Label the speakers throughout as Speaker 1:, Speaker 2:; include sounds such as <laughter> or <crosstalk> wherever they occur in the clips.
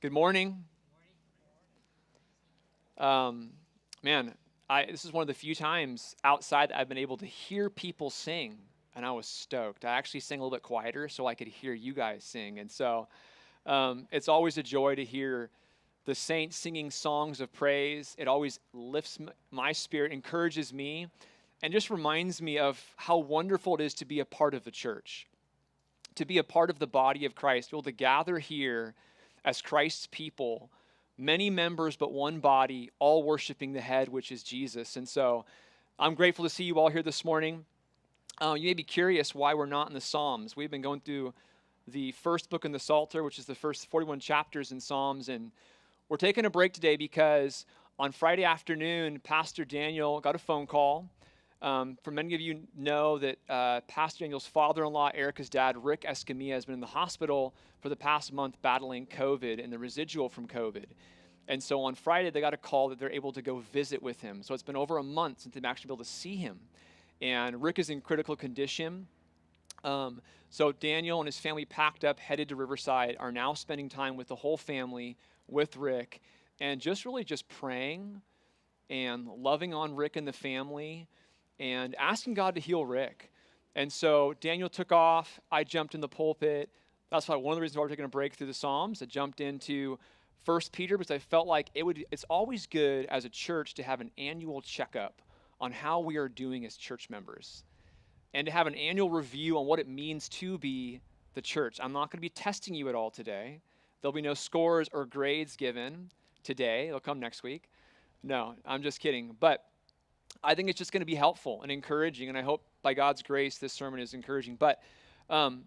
Speaker 1: Good morning. Um, man, I, this is one of the few times outside that I've been able to hear people sing, and I was stoked. I actually sang a little bit quieter so I could hear you guys sing. And so um, it's always a joy to hear the saints singing songs of praise. It always lifts my spirit, encourages me, and just reminds me of how wonderful it is to be a part of the church, to be a part of the body of Christ, to be able to gather here as Christ's people, many members but one body, all worshiping the head, which is Jesus. And so I'm grateful to see you all here this morning. Uh, you may be curious why we're not in the Psalms. We've been going through the first book in the Psalter, which is the first 41 chapters in Psalms, and we're taking a break today because on Friday afternoon, Pastor Daniel got a phone call. Um, for many of you know that uh, Pastor Daniel's father-in-law, Erica's dad, Rick Escamilla, has been in the hospital for the past month battling COVID and the residual from COVID. And so on Friday, they got a call that they're able to go visit with him. So it's been over a month since they've actually been able to see him. And Rick is in critical condition. Um, so Daniel and his family packed up, headed to Riverside, are now spending time with the whole family, with Rick, and just really just praying and loving on Rick and the family and asking God to heal Rick. And so Daniel took off. I jumped in the pulpit. That's why one of the reasons why we're taking a break through the Psalms. I jumped into First Peter because I felt like it would. It's always good as a church to have an annual checkup on how we are doing as church members, and to have an annual review on what it means to be the church. I'm not going to be testing you at all today. There'll be no scores or grades given today. They'll come next week. No, I'm just kidding. But I think it's just going to be helpful and encouraging, and I hope by God's grace this sermon is encouraging. But um,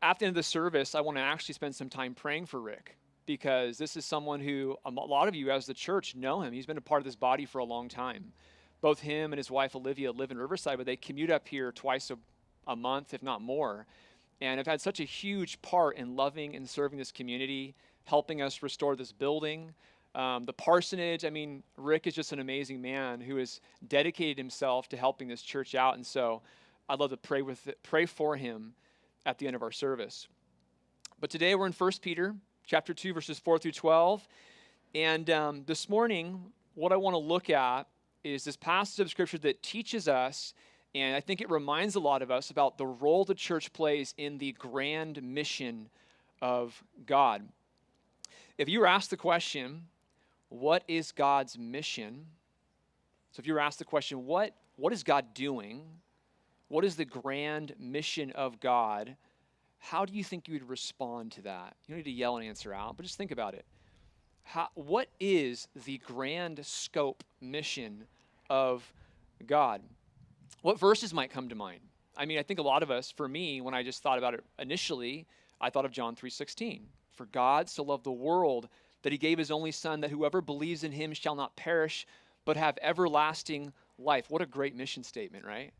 Speaker 1: the end of the service, I want to actually spend some time praying for Rick because this is someone who a lot of you as the church know him. He's been a part of this body for a long time. Both him and his wife Olivia live in Riverside, but they commute up here twice a, a month, if not more, and have had such a huge part in loving and serving this community, helping us restore this building. Um, the parsonage, I mean, Rick is just an amazing man who has dedicated himself to helping this church out. And so I'd love to pray, with pray for him at the end of our service. But today we're in 1 Peter chapter 2, verses 4 through 12. And um, this morning, what I want to look at is this passage of scripture that teaches us, and I think it reminds a lot of us about the role the church plays in the grand mission of God. If you were asked the question, what is God's mission? So if you were asked the question, what, what is God doing? What is the grand mission of God? How do you think you would respond to that? You don't need to yell an answer out, but just think about it. How, what is the grand scope mission of God? What verses might come to mind? I mean, I think a lot of us, for me, when I just thought about it initially, I thought of John 3:16. For God so loved the world that he gave his only son that whoever believes in him shall not perish but have everlasting life. What a great mission statement, right?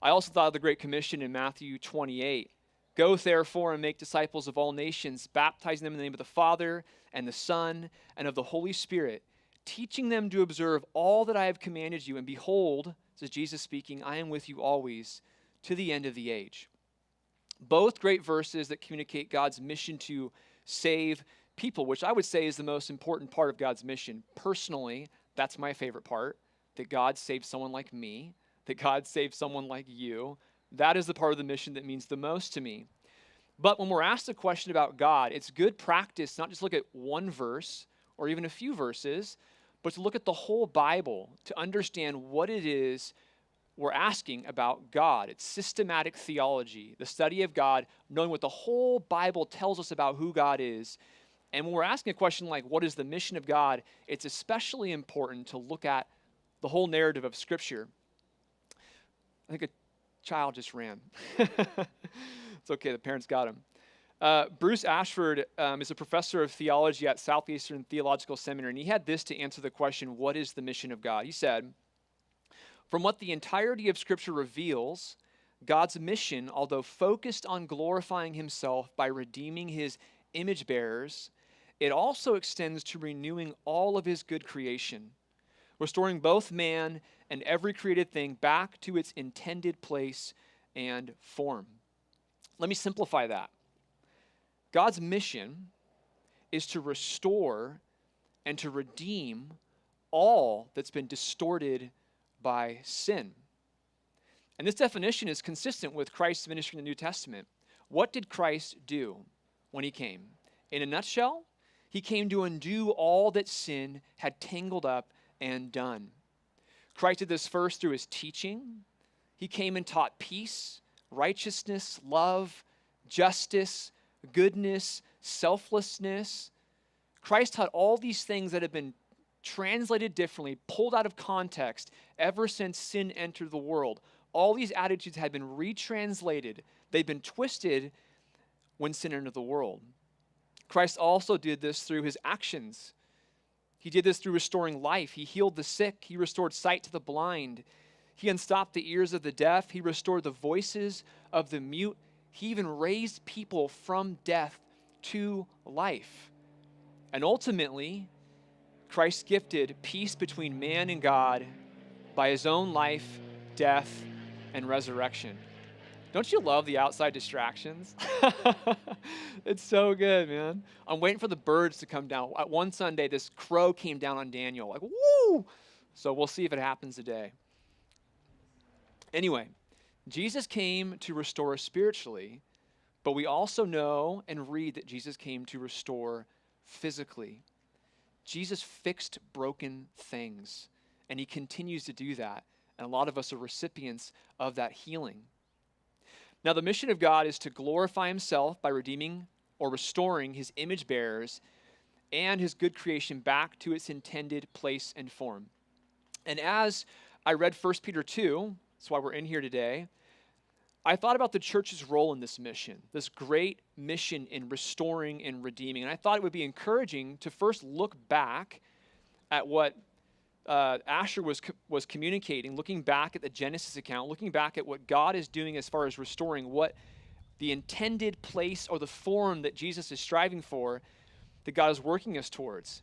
Speaker 1: I also thought of the Great Commission in Matthew 28. Go therefore and make disciples of all nations, baptizing them in the name of the Father and the Son and of the Holy Spirit, teaching them to observe all that I have commanded you. And behold, says Jesus speaking, I am with you always to the end of the age. Both great verses that communicate God's mission to save people, which I would say is the most important part of God's mission. Personally, that's my favorite part that God saved someone like me, that God saved someone like you. That is the part of the mission that means the most to me. But when we're asked a question about God, it's good practice not just look at one verse or even a few verses, but to look at the whole Bible to understand what it is we're asking about God. It's systematic theology, the study of God, knowing what the whole Bible tells us about who God is and when we're asking a question like, what is the mission of God, it's especially important to look at the whole narrative of Scripture. I think a child just ran. <laughs> it's okay, the parents got him. Uh, Bruce Ashford um, is a professor of theology at Southeastern Theological Seminary, and he had this to answer the question, What is the mission of God? He said, From what the entirety of Scripture reveals, God's mission, although focused on glorifying himself by redeeming his image bearers, it also extends to renewing all of his good creation, restoring both man and every created thing back to its intended place and form. Let me simplify that. God's mission is to restore and to redeem all that's been distorted by sin. And this definition is consistent with Christ's ministry in the New Testament. What did Christ do when he came? In a nutshell, he came to undo all that sin had tangled up and done. Christ did this first through his teaching. He came and taught peace, righteousness, love, justice, goodness, selflessness. Christ taught all these things that have been translated differently, pulled out of context ever since sin entered the world. All these attitudes had been retranslated, they've been twisted when sin entered the world. Christ also did this through his actions. He did this through restoring life. He healed the sick, he restored sight to the blind, he unstopped the ears of the deaf, he restored the voices of the mute. He even raised people from death to life. And ultimately, Christ gifted peace between man and God by his own life, death, and resurrection. Don't you love the outside distractions? <laughs> it's so good, man. I'm waiting for the birds to come down. One Sunday, this crow came down on Daniel. Like, woo! So we'll see if it happens today. Anyway, Jesus came to restore us spiritually, but we also know and read that Jesus came to restore physically. Jesus fixed broken things, and he continues to do that. And a lot of us are recipients of that healing. Now, the mission of God is to glorify himself by redeeming or restoring his image bearers and his good creation back to its intended place and form. And as I read 1 Peter 2, that's why we're in here today, I thought about the church's role in this mission, this great mission in restoring and redeeming. And I thought it would be encouraging to first look back at what uh, Ashford was, was communicating, looking back at the Genesis account, looking back at what God is doing as far as restoring what the intended place or the form that Jesus is striving for, that God is working us towards.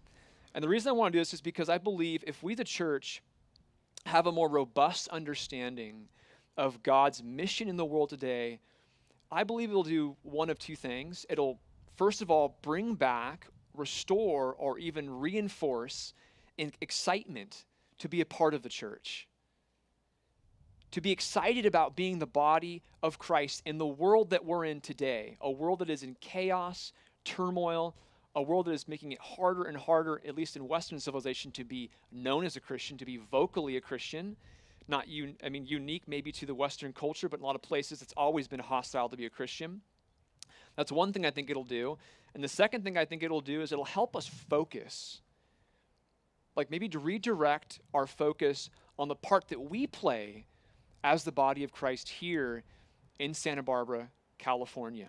Speaker 1: And the reason I want to do this is because I believe if we, the church, have a more robust understanding of God's mission in the world today, I believe it'll do one of two things. It'll, first of all, bring back, restore, or even reinforce excitement to be a part of the church. To be excited about being the body of Christ in the world that we're in today, a world that is in chaos, turmoil, a world that is making it harder and harder, at least in Western civilization, to be known as a Christian, to be vocally a Christian. Not un- I mean, unique maybe to the Western culture, but in a lot of places it's always been hostile to be a Christian. That's one thing I think it'll do. And the second thing I think it'll do is it'll help us focus like maybe to redirect our focus on the part that we play as the body of Christ here in Santa Barbara, California.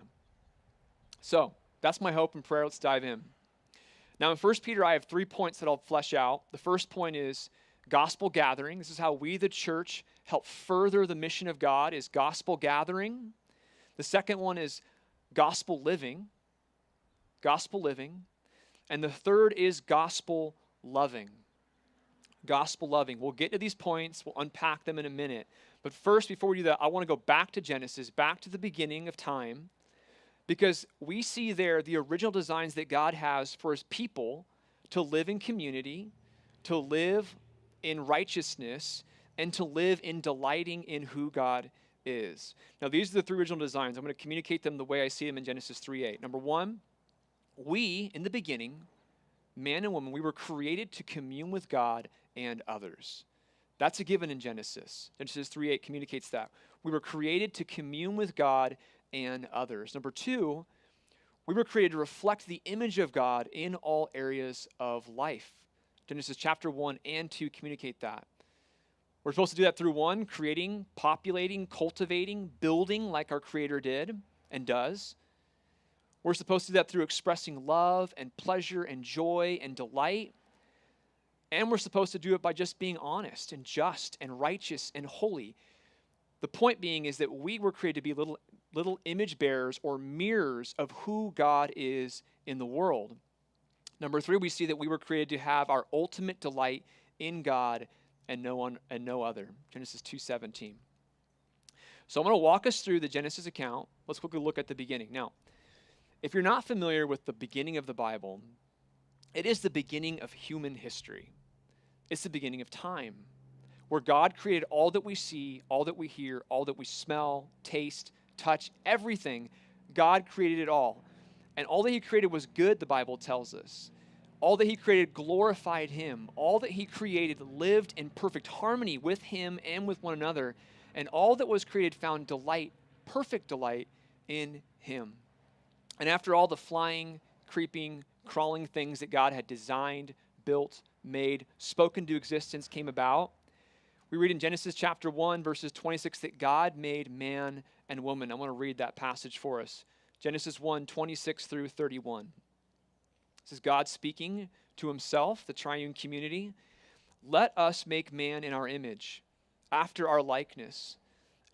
Speaker 1: So that's my hope and prayer. Let's dive in. Now, in 1 Peter, I have three points that I'll flesh out. The first point is gospel gathering. This is how we, the church, help further the mission of God, is gospel gathering. The second one is gospel living. Gospel living. And the third is gospel loving. Gospel loving. We'll get to these points, we'll unpack them in a minute. But first, before we do that, I want to go back to Genesis, back to the beginning of time, because we see there the original designs that God has for his people to live in community, to live in righteousness, and to live in delighting in who God is. Now, these are the three original designs. I'm going to communicate them the way I see them in Genesis 3 8. Number one, we, in the beginning, man and woman, we were created to commune with God and others. That's a given in Genesis. Genesis 3 8 communicates that. We were created to commune with God and others. Number two, we were created to reflect the image of God in all areas of life. Genesis chapter 1 and 2 communicate that. We're supposed to do that through one, creating, populating, cultivating, building like our Creator did and does. We're supposed to do that through expressing love and pleasure and joy and delight. And we're supposed to do it by just being honest and just and righteous and holy. The point being is that we were created to be little, little image bearers or mirrors of who God is in the world. Number three, we see that we were created to have our ultimate delight in God and no one and no other. Genesis 2:17. So I'm going to walk us through the Genesis account. Let's quickly look at the beginning. Now, If you're not familiar with the beginning of the Bible, it is the beginning of human history. It's the beginning of time, where God created all that we see, all that we hear, all that we smell, taste, touch, everything. God created it all. And all that He created was good, the Bible tells us. All that He created glorified Him. All that He created lived in perfect harmony with Him and with one another. And all that was created found delight, perfect delight, in Him. And after all the flying, creeping, crawling things that God had designed, built, made, spoken to existence came about, we read in Genesis chapter 1, verses 26, that God made man and woman. I want to read that passage for us. Genesis 1, 26 through 31. This is God speaking to himself, the triune community. Let us make man in our image, after our likeness,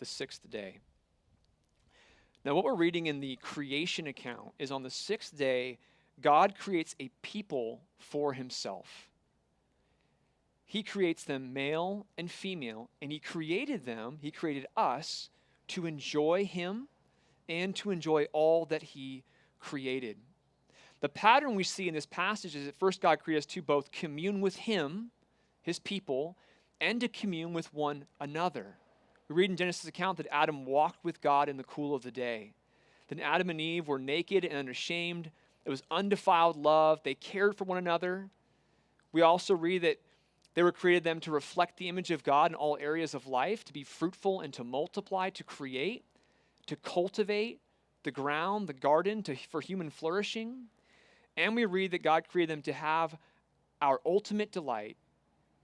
Speaker 1: the sixth day. Now, what we're reading in the creation account is on the sixth day, God creates a people for himself. He creates them male and female, and He created them, He created us to enjoy Him and to enjoy all that He created. The pattern we see in this passage is that first God created us to both commune with Him, His people, and to commune with one another. We read in Genesis' account that Adam walked with God in the cool of the day. Then Adam and Eve were naked and unashamed. It was undefiled love. They cared for one another. We also read that they were created them to reflect the image of God in all areas of life, to be fruitful and to multiply, to create, to cultivate the ground, the garden, to, for human flourishing. And we read that God created them to have our ultimate delight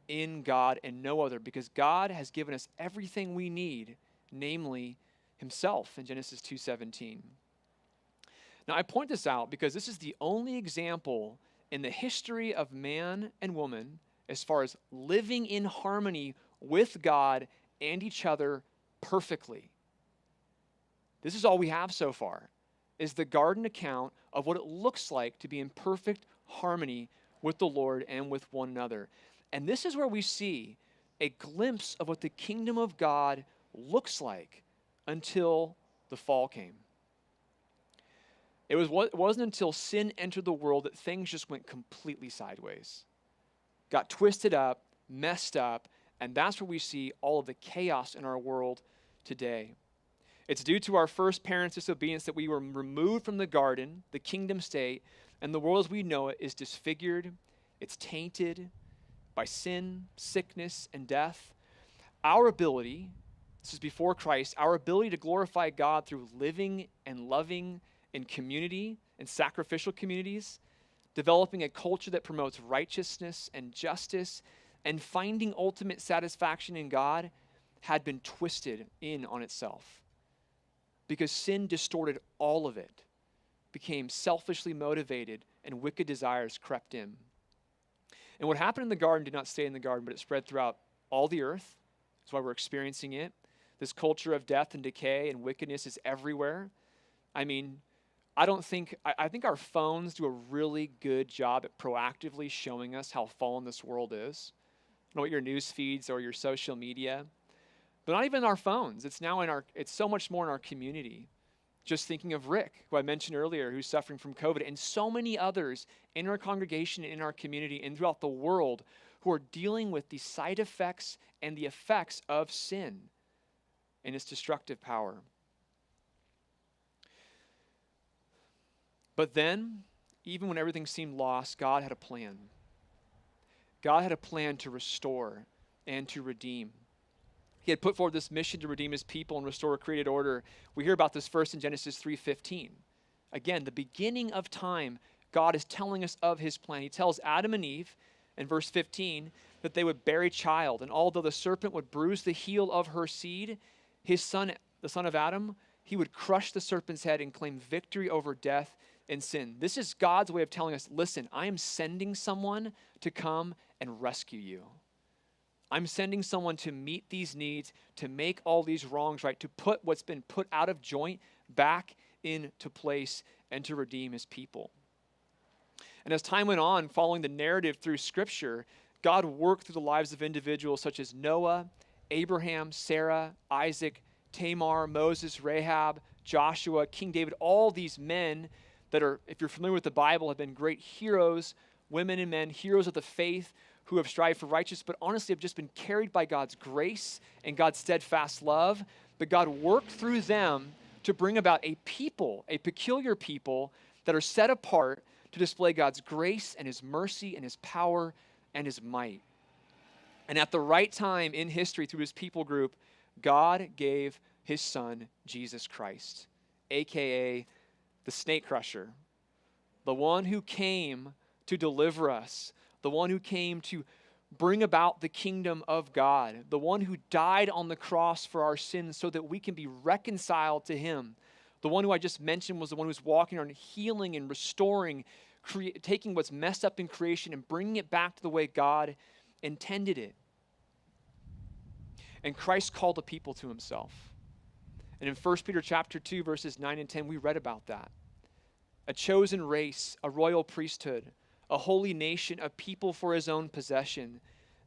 Speaker 1: in God and no other, because God has given us everything we need, namely Himself in Genesis 2:17. Now I point this out because this is the only example in the history of man and woman as far as living in harmony with God and each other perfectly. This is all we have so far is the garden account of what it looks like to be in perfect harmony with the Lord and with one another. And this is where we see a glimpse of what the kingdom of God looks like until the fall came. It, was, it wasn't until sin entered the world that things just went completely sideways got twisted up, messed up, and that's where we see all of the chaos in our world today. It's due to our first parents' disobedience that we were removed from the garden, the kingdom state, and the world as we know it is disfigured, it's tainted by sin, sickness, and death. Our ability, this is before Christ, our ability to glorify God through living and loving in community and sacrificial communities developing a culture that promotes righteousness and justice, and finding ultimate satisfaction in God had been twisted in on itself. Because sin distorted all of it, became selfishly motivated, and wicked desires crept in. And what happened in the garden did not stay in the garden, but it spread throughout all the earth. That's why we're experiencing it. This culture of death and decay and wickedness is everywhere. I mean, I don't think, I, I, think our phones do a really good job at proactively showing us how fallen this world is. Don't know what your news feeds or your social media, but not even our phones. It's now in our, it's so much more in our community. Just thinking of Rick, who I mentioned earlier, who's suffering from COVID, and so many others in our congregation, in our community, and throughout the world who are dealing with the side effects and the effects of sin and its destructive power. But then, even when everything seemed lost, God had a plan. God had a plan to restore and to redeem. He had put forward this mission to redeem his people and restore a created order. We hear about this first in Genesis 3:15. Again, the beginning of time, God is telling us of his plan. He tells Adam and Eve in verse 15 that they would bear a child, and although the serpent would bruise the heel of her seed, his son, the son of Adam, he would crush the serpent's head and claim victory over death and sin. This is God's way of telling us listen, I am sending someone to come and rescue you. I'm sending someone to meet these needs, to make all these wrongs right, to put what's been put out of joint back into place, and to redeem his people. And as time went on, following the narrative through Scripture, God worked through the lives of individuals such as Noah, Abraham, Sarah, Isaac, Tamar, Moses, Rahab, Joshua, King David, all these men that are, if you're familiar with the Bible, have been great heroes, women and men, heroes of the faith who have strived for righteousness, but honestly have just been carried by God's grace and God's steadfast love. But God worked through them to bring about a people, a peculiar people that are set apart to display God's grace and His mercy and His power and His might. And at the right time in history, through His people group, God gave His Son, Jesus Christ, aka the snake crusher, the one who came to deliver us the one who came to bring about the kingdom of God, the one who died on the cross for our sins so that we can be reconciled to him. The one who I just mentioned was the one who's walking on healing and restoring, cre- taking what's messed up in creation and bringing it back to the way God intended it. And Christ called the people to himself. And in 1 Peter chapter 2 verses 9 and 10 we read about that. A chosen race, a royal priesthood, a holy nation, a people for his own possession,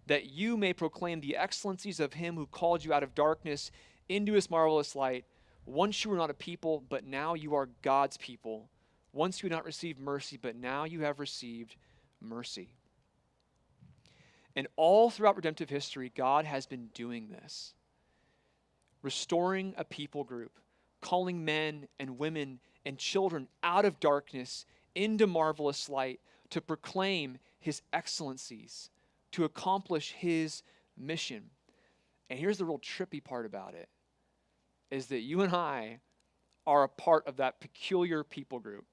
Speaker 1: that you may proclaim the excellencies of him who called you out of darkness into his marvelous light. Once you were not a people, but now you are God's people. Once you had not received mercy, but now you have received mercy. And all throughout redemptive history, God has been doing this restoring a people group, calling men and women and children out of darkness into marvelous light to proclaim his excellencies, to accomplish his mission. And here's the real trippy part about it is that you and I are a part of that peculiar people group.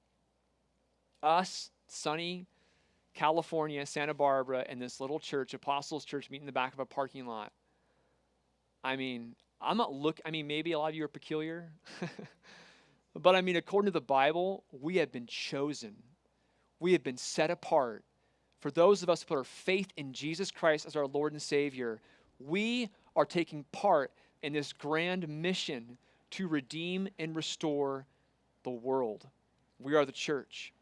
Speaker 1: Us, sunny California, Santa Barbara, and this little church, Apostles Church, meet in the back of a parking lot. I mean, I'm not look. I mean, maybe a lot of you are peculiar, <laughs> but I mean, according to the Bible, we have been chosen we have been set apart. For those of us who put our faith in Jesus Christ as our Lord and Savior, we are taking part in this grand mission to redeem and restore the world. We are the church.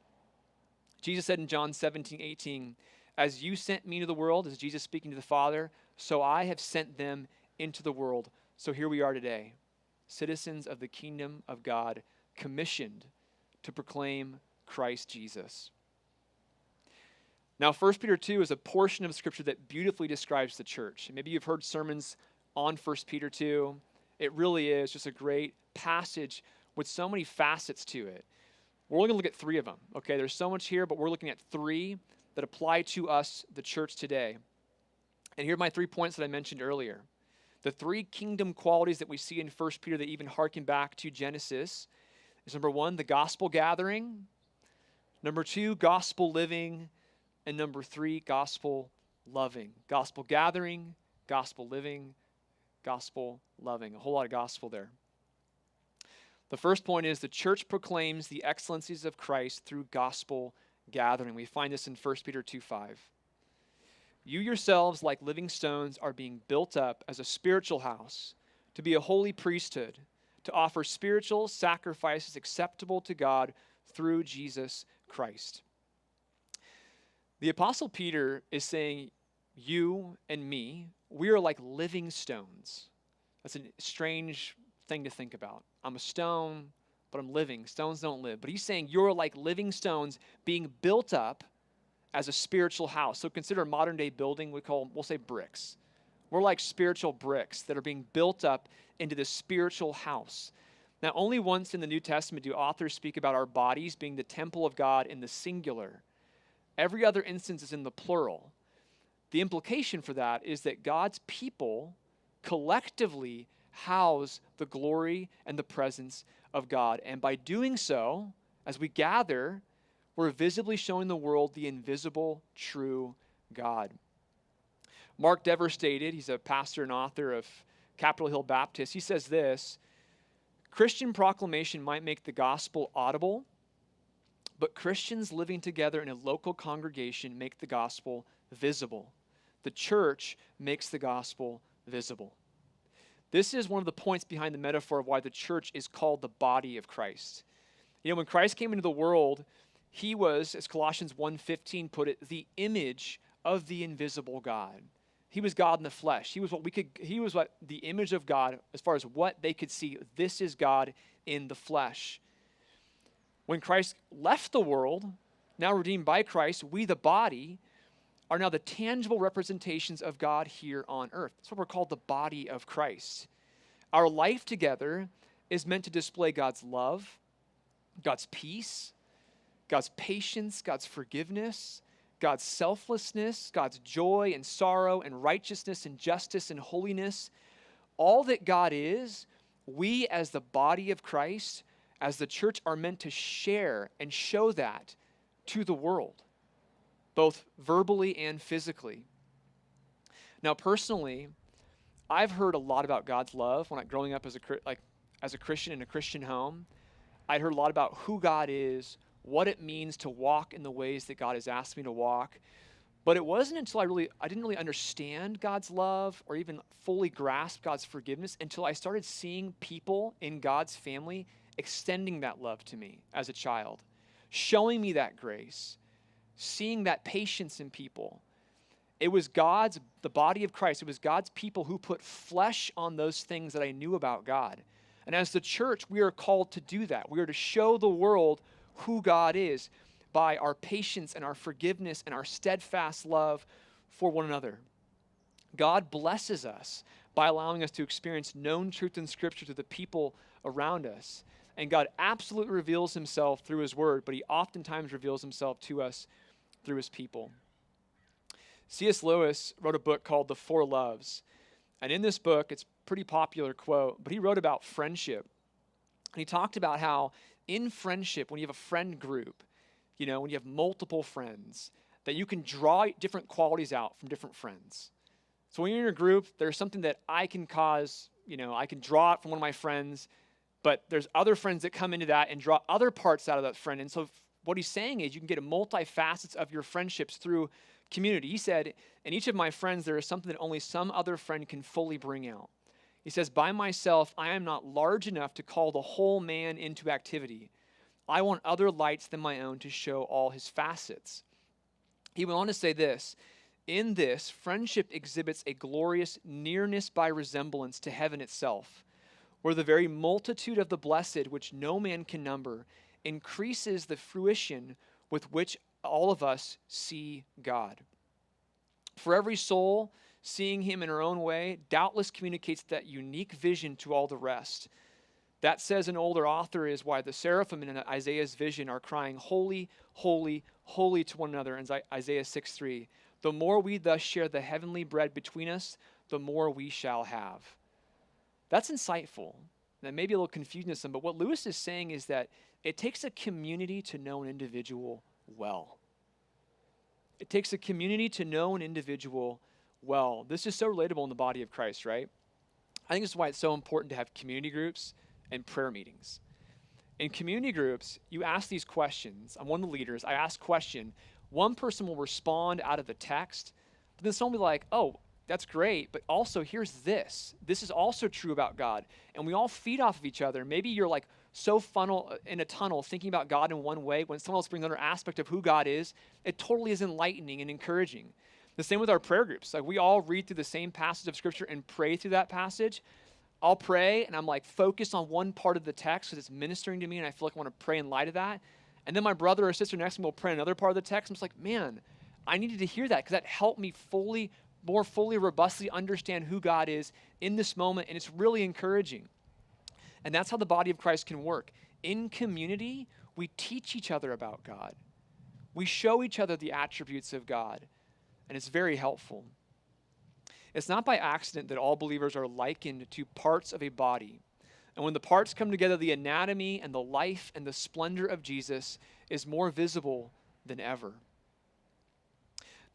Speaker 1: Jesus said in John 17, 18, As you sent me into the world, as Jesus speaking to the Father, so I have sent them into the world. So here we are today, citizens of the kingdom of God, commissioned to proclaim Christ Jesus. Now, 1 Peter 2 is a portion of scripture that beautifully describes the church. Maybe you've heard sermons on 1 Peter 2. It really is just a great passage with so many facets to it. We're only going to look at three of them. Okay, there's so much here, but we're looking at three that apply to us, the church today. And here are my three points that I mentioned earlier. The three kingdom qualities that we see in 1 Peter that even harken back to Genesis is number one, the gospel gathering. Number two, gospel living. And number three, gospel loving. Gospel gathering, gospel living, gospel loving. A whole lot of gospel there. The first point is the church proclaims the excellencies of Christ through gospel gathering. We find this in 1 Peter 2 5. You yourselves, like living stones, are being built up as a spiritual house, to be a holy priesthood, to offer spiritual sacrifices acceptable to God through Jesus Christ. The Apostle Peter is saying, You and me, we are like living stones. That's a strange thing to think about. I'm a stone, but I'm living. Stones don't live. But he's saying you're like living stones being built up as a spiritual house. So consider a modern day building, we call, we'll say bricks. We're like spiritual bricks that are being built up into this spiritual house. Now, only once in the New Testament do authors speak about our bodies being the temple of God in the singular. Every other instance is in the plural. The implication for that is that God's people collectively house the glory and the presence of God. And by doing so, as we gather, we're visibly showing the world the invisible, true God. Mark Dever stated, he's a pastor and author of Capitol Hill Baptist, he says this Christian proclamation might make the gospel audible, but Christians living together in a local congregation make the gospel visible. The church makes the gospel visible. This is one of the points behind the metaphor of why the church is called the body of Christ. You know, when Christ came into the world, he was, as Colossians 1:15 put it, the image of the invisible God. He was God in the flesh. He was what we could he was what the image of God as far as what they could see. This is God in the flesh. When Christ left the world, now redeemed by Christ, we the body are now the tangible representations of God here on earth. That's what we're called the body of Christ. Our life together is meant to display God's love, God's peace, God's patience, God's forgiveness, God's selflessness, God's joy and sorrow and righteousness and justice and holiness. All that God is, we as the body of Christ, as the church, are meant to share and show that to the world both verbally and physically. Now, personally, I've heard a lot about God's love when I growing up as a like as a Christian in a Christian home. I'd heard a lot about who God is, what it means to walk in the ways that God has asked me to walk. But it wasn't until I really I didn't really understand God's love or even fully grasp God's forgiveness until I started seeing people in God's family extending that love to me as a child, showing me that grace seeing that patience in people. It was God's, the body of Christ, it was God's people who put flesh on those things that I knew about God. And as the church, we are called to do that. We are to show the world who God is by our patience and our forgiveness and our steadfast love for one another. God blesses us by allowing us to experience known truth in Scripture to the people around us. And God absolutely reveals himself through his word, but he oftentimes reveals himself to us through his people. C.S. Lewis wrote a book called The Four Loves. And in this book, it's a pretty popular quote, but he wrote about friendship. And he talked about how in friendship, when you have a friend group, you know, when you have multiple friends, that you can draw different qualities out from different friends. So when you're in a group, there's something that I can cause, you know, I can draw it from one of my friends, but there's other friends that come into that and draw other parts out of that friend. And so what he's saying is you can get a multifacets of your friendships through community. He said, In each of my friends, there is something that only some other friend can fully bring out. He says, By myself, I am not large enough to call the whole man into activity. I want other lights than my own to show all his facets. He went on to say this In this, friendship exhibits a glorious nearness by resemblance to heaven itself, where the very multitude of the blessed, which no man can number, increases the fruition with which all of us see God. For every soul, seeing Him in her own way doubtless communicates that unique vision to all the rest. That says an older author is why the seraphim in Isaiah's vision are crying, Holy, holy, holy to one another in Isaiah 6 3. The more we thus share the heavenly bread between us, the more we shall have. That's insightful. That may be a little confusing to some, but what Lewis is saying is that it takes a community to know an individual well. It takes a community to know an individual well. This is so relatable in the body of Christ, right? I think this is why it's so important to have community groups and prayer meetings. In community groups, you ask these questions. I'm one of the leaders. I ask question. One person will respond out of the text, but then someone will be like, "Oh, that's great, but also here's this. This is also true about God." And we all feed off of each other. Maybe you're like, so funnel uh, in a tunnel thinking about God in one way, when someone else brings another aspect of who God is, it totally is enlightening and encouraging. The same with our prayer groups. Like we all read through the same passage of scripture and pray through that passage. I'll pray and I'm like focused on one part of the text because it's ministering to me and I feel like I want to pray in light of that. And then my brother or sister next to me will pray another part of the text. I'm just like, man, I needed to hear that because that helped me fully, more fully, robustly understand who God is in this moment. And it's really encouraging. And that's how the body of Christ can work. In community, we teach each other about God, we show each other the attributes of God, and it's very helpful. It's not by accident that all believers are likened to parts of a body. And when the parts come together, the anatomy and the life and the splendor of Jesus is more visible than ever.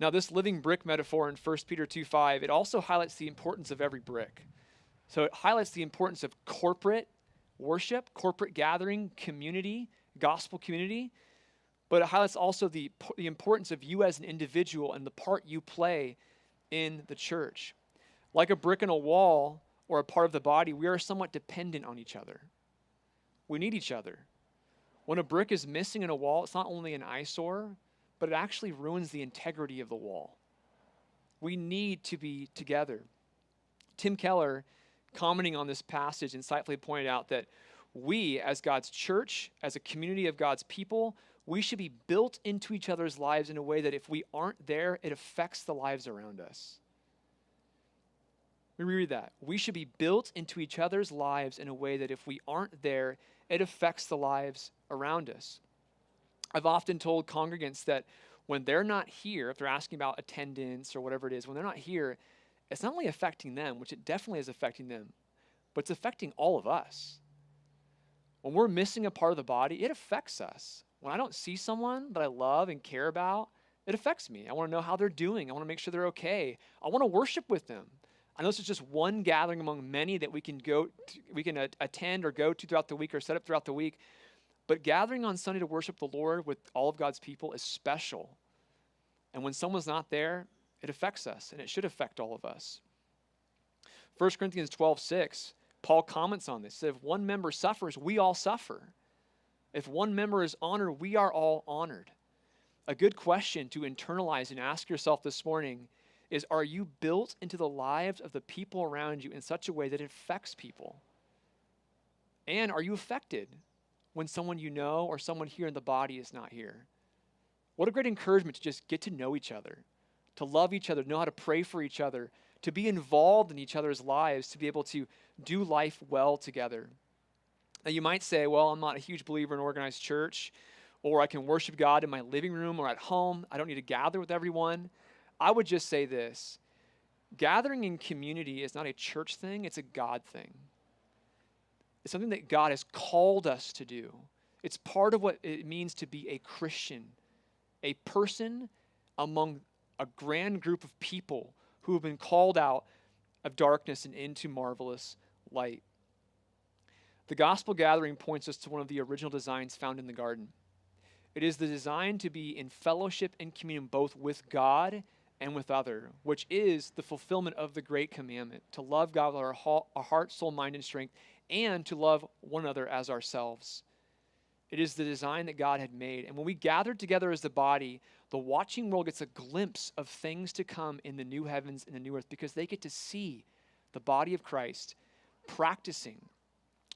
Speaker 1: Now, this living brick metaphor in 1 Peter 2 5, it also highlights the importance of every brick. So it highlights the importance of corporate worship, corporate gathering, community, gospel community, but it highlights also the, the importance of you as an individual and the part you play in the church. Like a brick in a wall or a part of the body, we are somewhat dependent on each other. We need each other. When a brick is missing in a wall, it's not only an eyesore, but it actually ruins the integrity of the wall. We need to be together. Tim Keller, commenting on this passage, insightfully pointed out that we, as God's church, as a community of God's people, we should be built into each other's lives in a way that if we aren't there, it affects the lives around us. Me read that. We should be built into each other's lives in a way that if we aren't there, it affects the lives around us. I've often told congregants that when they're not here, if they're asking about attendance or whatever it is, when they're not here, it's not only affecting them, which it definitely is affecting them, but it's affecting all of us. When we're missing a part of the body, it affects us. When I don't see someone that I love and care about, it affects me. I want to know how they're doing. I want to make sure they're okay. I want to worship with them. I know this is just one gathering among many that we can go, to, we can attend or go to throughout the week or set up throughout the week. But gathering on Sunday to worship the Lord with all of God's people is special. And when someone's not there, it affects us, and it should affect all of us. 1 Corinthians 12, 6, Paul comments on this. If one member suffers, we all suffer. If one member is honored, we are all honored. A good question to internalize and ask yourself this morning is Are you built into the lives of the people around you in such a way that it affects people? And are you affected when someone you know or someone here in the body is not here. What a great encouragement to just get to know each other, to love each other, know how to pray for each other, to be involved in each other's lives, to be able to do life well together. Now, you might say, well, I'm not a huge believer in organized church, or I can worship God in my living room or at home. I don't need to gather with everyone. I would just say this gathering in community is not a church thing, it's a God thing. It's something that God has called us to do. It's part of what it means to be a Christian, a person among a grand group of people who have been called out of darkness and into marvelous light. The gospel gathering points us to one of the original designs found in the garden. It is the design to be in fellowship and communion both with God and with other, which is the fulfillment of the great commandment to love God with our heart, soul, mind, and strength, and to love one another as ourselves. It is the design that God had made. And when we gather together as the body, the watching world gets a glimpse of things to come in the new heavens and the new earth because they get to see the body of Christ practicing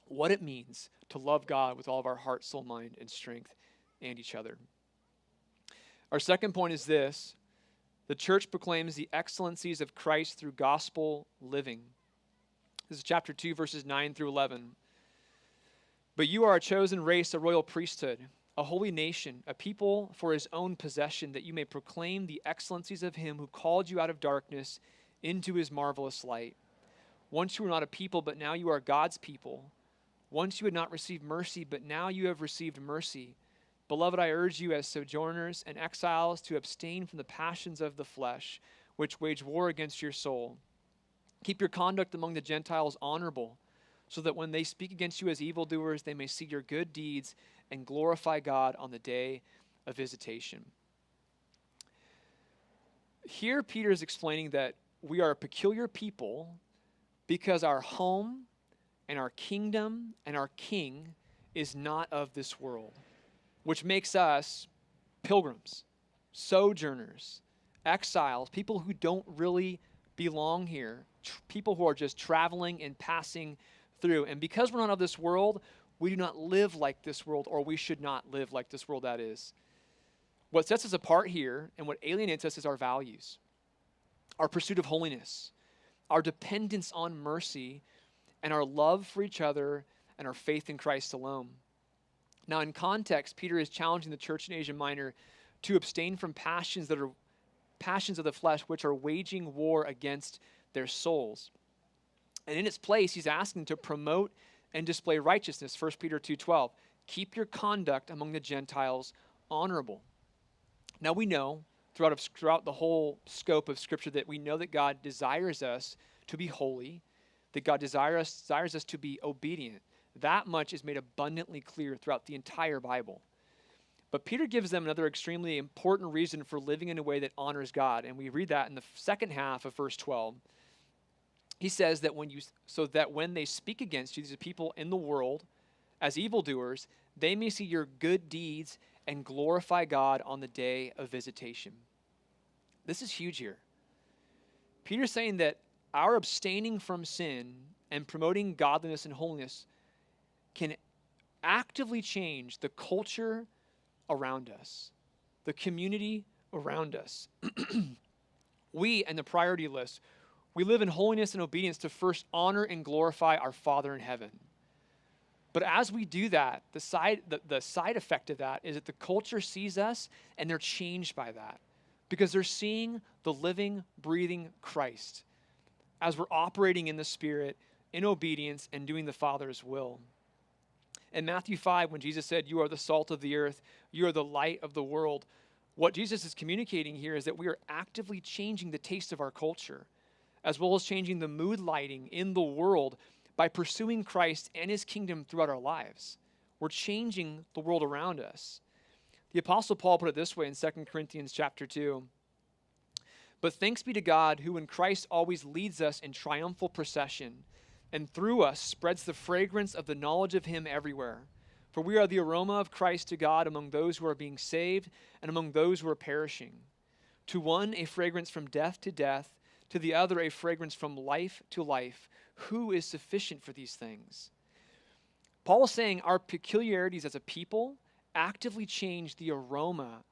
Speaker 1: what it means to love God with all of our heart, soul, mind, and strength and each other. Our second point is this the church proclaims the excellencies of Christ through gospel living. This is chapter 2, verses 9 through 11. But you are a chosen race, a royal priesthood, a holy nation, a people for his own possession, that you may proclaim the excellencies of him who called you out of darkness into his marvelous light. Once you were not a people, but now you are God's people. Once you had not received mercy, but now you have received mercy. Beloved, I urge you as sojourners and exiles to abstain from the passions of the flesh, which wage war against your soul. Keep your conduct among the Gentiles honorable, so that when they speak against you as evildoers, they may see your good deeds and glorify God on the day of visitation. Here, Peter is explaining that we are a peculiar people because our home and our kingdom and our king is not of this world, which makes us pilgrims, sojourners, exiles, people who don't really belong here people who are just traveling and passing through. And because we're not of this world, we do not live like this world, or we should not live like this world, that is. What sets us apart here and what alienates us is our values, our pursuit of holiness, our dependence on mercy, and our love for each other and our faith in Christ alone. Now, in context, Peter is challenging the church in Asia Minor to abstain from passions that are passions of the flesh which are waging war against their souls. And in its place, he's asking to promote and display righteousness. 1 Peter 2:12. Keep your conduct among the Gentiles honorable. Now we know throughout, throughout the whole scope of Scripture that we know that God desires us to be holy, that God desires desires us to be obedient. That much is made abundantly clear throughout the entire Bible. But Peter gives them another extremely important reason for living in a way that honors God. And we read that in the second half of verse 12. He says that when you so that when they speak against you, these people in the world, as evildoers, they may see your good deeds and glorify God on the day of visitation. This is huge here. Peter's saying that our abstaining from sin and promoting godliness and holiness can actively change the culture around us, the community around us. <clears throat> we, and the priority list, we live in holiness and obedience to first honor and glorify our Father in heaven. But as we do that, the side, the, the side effect of that is that the culture sees us and they're changed by that because they're seeing the living, breathing Christ as we're operating in the Spirit, in obedience, and doing the Father's will. In Matthew 5, when Jesus said, You are the salt of the earth, you are the light of the world, what Jesus is communicating here is that we are actively changing the taste of our culture, as well as changing the mood lighting in the world by pursuing Christ and his kingdom throughout our lives. We're changing the world around us. The apostle Paul put it this way in 2 Corinthians chapter 2. But thanks be to God who in Christ always leads us in triumphal procession and through us spreads the fragrance of the knowledge of him everywhere. For we are the aroma of Christ to God among those who are being saved and among those who are perishing. To one, a fragrance from death to death, to the other, a fragrance from life to life. Who is sufficient for these things? Paul is saying our peculiarities as a people actively change the aroma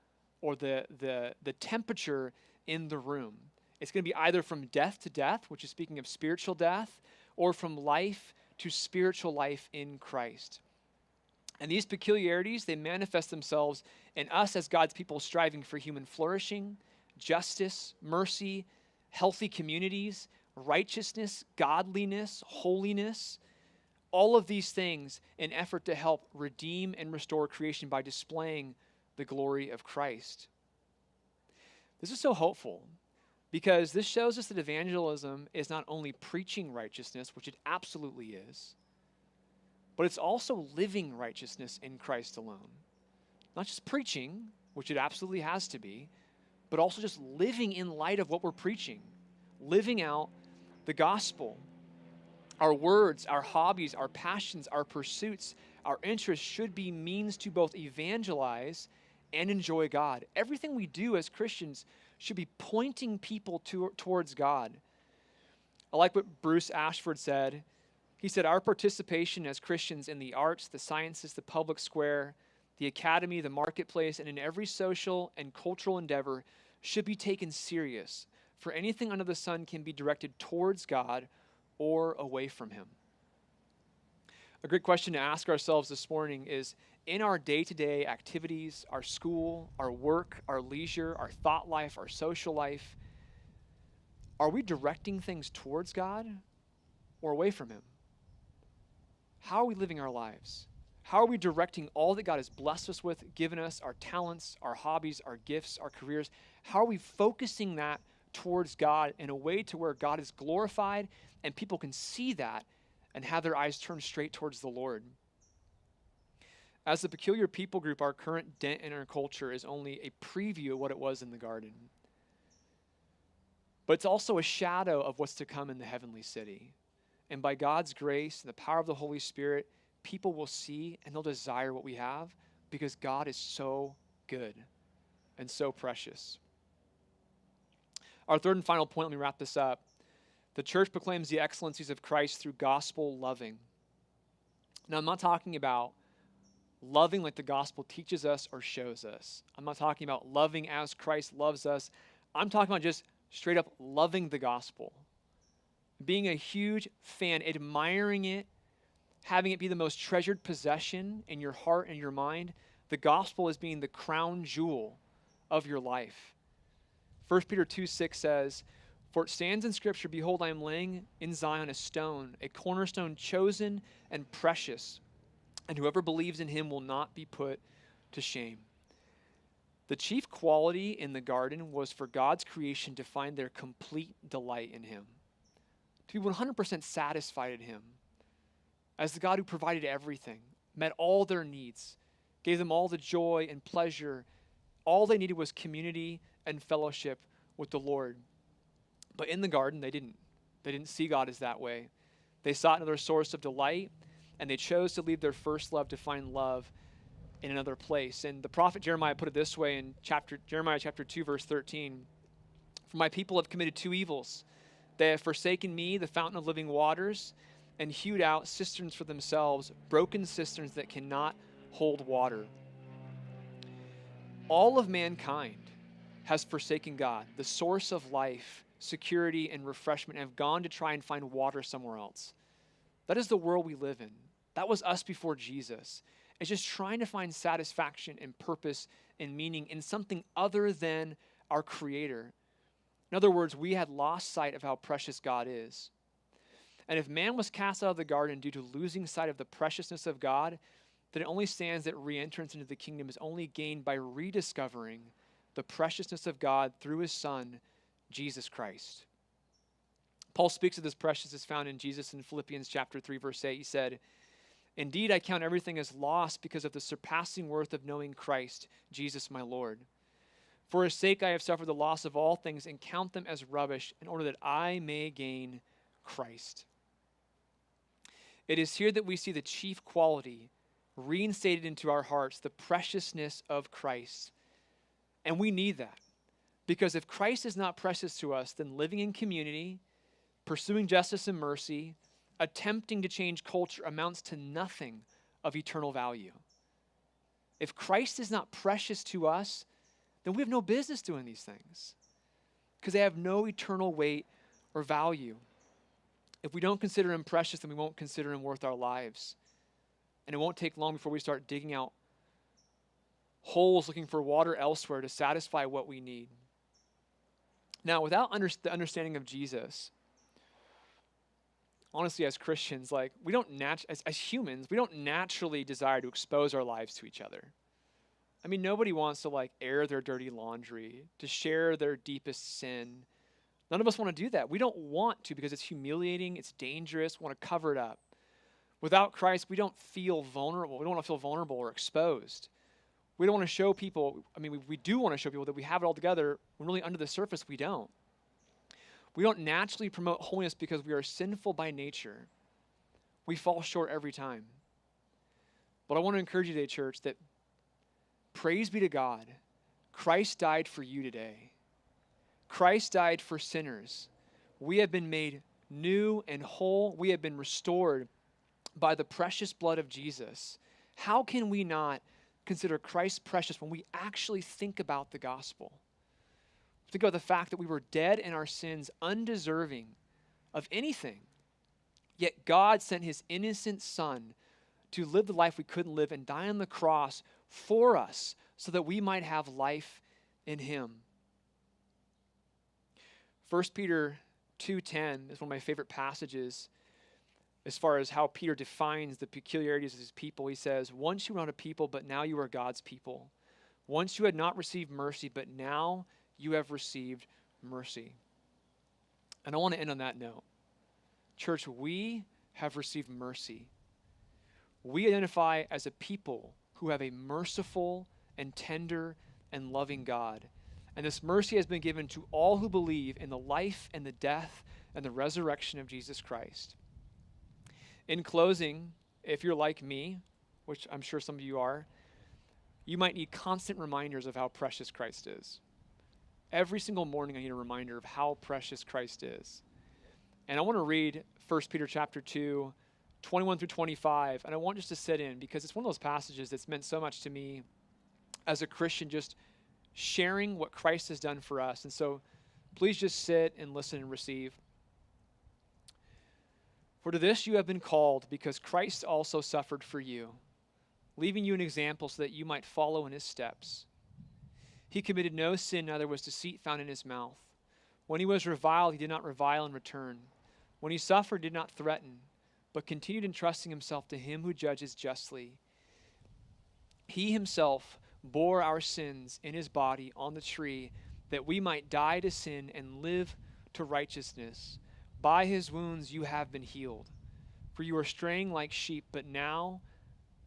Speaker 1: or the, the, the temperature in the room. It's going to be either from death to death, which is speaking of spiritual death, or from life to spiritual life in Christ. And these peculiarities, they manifest themselves in us as God's people striving for human flourishing, justice, mercy, healthy communities, righteousness, godliness, holiness, all of these things in effort to help redeem and restore creation by displaying the glory of Christ. This is so hopeful because this shows us that evangelism is not only preaching righteousness, which it absolutely is, but it's also living righteousness in Christ alone. Not just preaching, which it absolutely has to be, but also just living in light of what we're preaching, living out the gospel. Our words, our hobbies, our passions, our pursuits, our interests should be means to both evangelize and enjoy God. Everything we do as Christians should be pointing people to, towards God. I like what Bruce Ashford said. He said, Our participation as Christians in the arts, the sciences, the public square, the academy, the marketplace, and in every social and cultural endeavor should be taken serious, for anything under the sun can be directed towards God or away from Him. A great question to ask ourselves this morning is in our day to day activities, our school, our work, our leisure, our thought life, our social life, are we directing things towards God or away from Him? How are we living our lives? How are we directing all that God has blessed us with, given us, our talents, our hobbies, our gifts, our careers? How are we focusing that towards God in a way to where God is glorified and people can see that and have their eyes turned straight towards the Lord? As the peculiar people group, our current dent in our culture is only a preview of what it was in the garden. But it's also a shadow of what's to come in the heavenly city. And by God's grace and the power of the Holy Spirit, people will see and they'll desire what we have because God is so good and so precious. Our third and final point, let me wrap this up. The church proclaims the excellencies of Christ through gospel loving. Now, I'm not talking about loving like the gospel teaches us or shows us. I'm not talking about loving as Christ loves us. I'm talking about just straight up loving the gospel. Being a huge fan, admiring it, having it be the most treasured possession in your heart and your mind, the gospel is being the crown jewel of your life. 1 Peter 2 6 says, For it stands in Scripture, Behold, I am laying in Zion a stone, a cornerstone chosen and precious, and whoever believes in him will not be put to shame. The chief quality in the garden was for God's creation to find their complete delight in him, to be 100% satisfied in him as the God who provided everything, met all their needs, gave them all the joy and pleasure. All they needed was community and fellowship with the Lord. But in the garden, they didn't. They didn't see God as that way. They sought another source of delight, and they chose to leave their first love to find love in another place. And the prophet Jeremiah put it this way in chapter Jeremiah chapter 2 verse 13. For my people have committed two evils. They have forsaken me, the fountain of living waters, and hewed out cisterns for themselves, broken cisterns that cannot hold water. All of mankind has forsaken God, the source of life, security, and refreshment, and have gone to try and find water somewhere else. That is the world we live in. That was us before Jesus. It's just trying to find satisfaction and purpose and meaning in something other than our Creator. In other words, we had lost sight of how precious God is. And if man was cast out of the garden due to losing sight of the preciousness of God, then it only stands that re entrance into the kingdom is only gained by rediscovering the preciousness of God through his Son, Jesus Christ. Paul speaks of this preciousness found in Jesus in Philippians chapter 3 verse 8. He said, "Indeed I count everything as lost because of the surpassing worth of knowing Christ, Jesus my Lord. For his sake I have suffered the loss of all things and count them as rubbish in order that I may gain Christ." It is here that we see the chief quality reinstated into our hearts, the preciousness of Christ. And we need that. Because if Christ is not precious to us, then living in community, pursuing justice and mercy, attempting to change culture amounts to nothing of eternal value. If Christ is not precious to us, then we have no business doing these things because they have no eternal weight or value. If we don't consider him precious, then we won't consider him worth our lives. And it won't take long before we start digging out holes looking for water elsewhere to satisfy what we need. Now, without under- the understanding of Jesus, honestly, as Christians, like we don't as, as humans, we don't naturally desire to expose our lives to each other. I mean, nobody wants to like air their dirty laundry, to share their deepest sin. None of us want to do that. We don't want to because it's humiliating, it's dangerous, we want to cover it up. Without Christ, we don't feel vulnerable. We don't want to feel vulnerable or exposed. We don't want to show people, I mean, we, we do want to show people that we have it all together when really under the surface we don't. We don't naturally promote holiness because we are sinful by nature. We fall short every time. But I want to encourage you today, church, that praise be to God. Christ died for you today. Christ died for sinners. We have been made new and whole. We have been restored by the precious blood of Jesus. How can we not consider Christ precious when we actually think about the gospel? Think about the fact that we were dead in our sins, undeserving of anything. Yet God sent his innocent son to live the life we couldn't live and die on the cross for us so that we might have life in him. 1 Peter 2:10 is one of my favorite passages as far as how Peter defines the peculiarities of his people. He says, Once you were not a people, but now you are God's people. Once you had not received mercy, but now you have received mercy. And I want to end on that note. Church, we have received mercy. We identify as a people who have a merciful and tender and loving God. And this mercy has been given to all who believe in the life and the death and the resurrection of Jesus Christ. In closing, if you're like me, which I'm sure some of you are, you might need constant reminders of how precious Christ is. Every single morning I need a reminder of how precious Christ is. And I want to read 1 Peter chapter 2, 21 through 25, and I want just to sit in because it's one of those passages that's meant so much to me as a Christian, just sharing what Christ has done for us. And so please just sit and listen and receive. For to this you have been called, because Christ also suffered for you, leaving you an example so that you might follow in his steps. He committed no sin, neither was deceit found in his mouth. When he was reviled, he did not revile in return. When he suffered, he did not threaten, but continued entrusting himself to him who judges justly. He himself bore our sins in his body on the tree, that we might die to sin and live to righteousness. By his wounds you have been healed. For you were straying like sheep, but now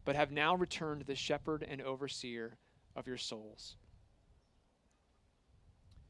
Speaker 1: but have now returned to the shepherd and overseer of your souls.